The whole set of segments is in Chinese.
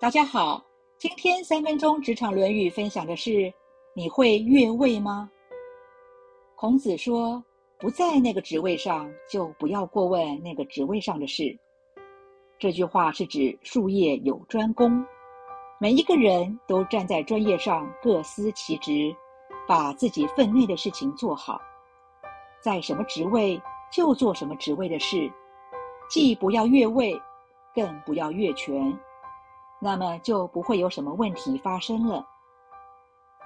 大家好，今天三分钟职场论语分享的是：你会越位吗？孔子说：“不在那个职位上，就不要过问那个职位上的事。”这句话是指术业有专攻，每一个人都站在专业上各司其职，把自己分内的事情做好，在什么职位就做什么职位的事，既不要越位，更不要越权。那么就不会有什么问题发生了。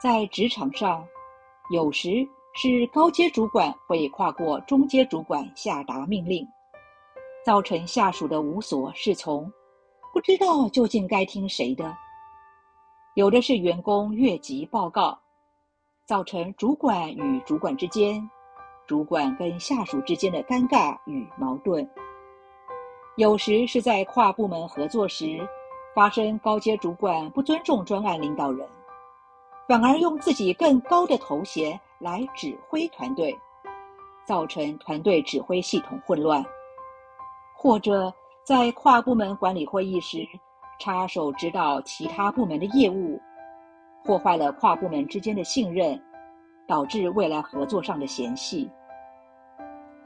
在职场上，有时是高阶主管会跨过中阶主管下达命令，造成下属的无所适从，不知道究竟该听谁的；有的是员工越级报告，造成主管与主管之间、主管跟下属之间的尴尬与矛盾；有时是在跨部门合作时。发生高阶主管不尊重专案领导人，反而用自己更高的头衔来指挥团队，造成团队指挥系统混乱；或者在跨部门管理会议时插手指导其他部门的业务，破坏了跨部门之间的信任，导致未来合作上的嫌隙。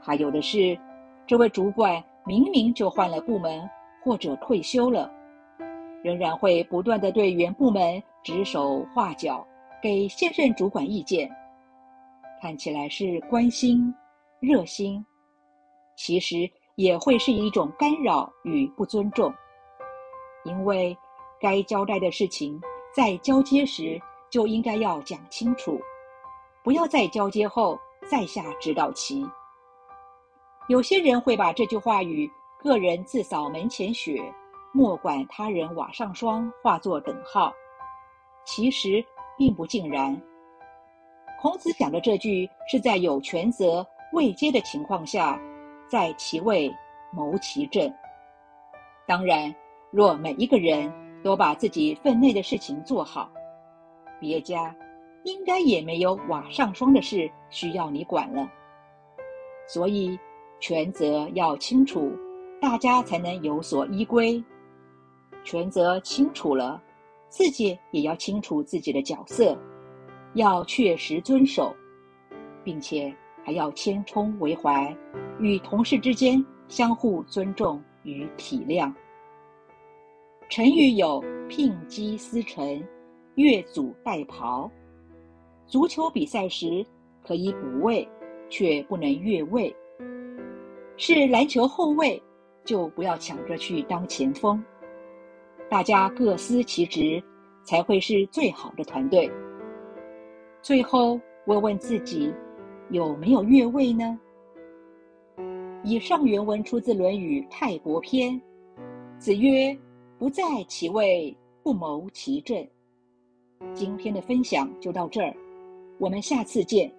还有的是，这位主管明明就换了部门或者退休了。仍然会不断的对原部门指手画脚，给现任主管意见，看起来是关心、热心，其实也会是一种干扰与不尊重。因为该交代的事情在交接时就应该要讲清楚，不要在交接后再下指导棋。有些人会把这句话与“个人自扫门前雪”。莫管他人瓦上霜，化作等号，其实并不尽然。孔子讲的这句是在有权责未接的情况下，在其位谋其政。当然，若每一个人都把自己分内的事情做好，别家应该也没有瓦上霜的事需要你管了。所以，权责要清楚，大家才能有所依归。权责清楚了，自己也要清楚自己的角色，要确实遵守，并且还要谦冲为怀，与同事之间相互尊重与体谅。成语有“聘鸡司晨”“越俎代庖”。足球比赛时可以补位，却不能越位。是篮球后卫，就不要抢着去当前锋。大家各司其职，才会是最好的团队。最后问问自己，有没有越位呢？以上原文出自《论语·泰伯篇》，子曰：“不在其位，不谋其政。”今天的分享就到这儿，我们下次见。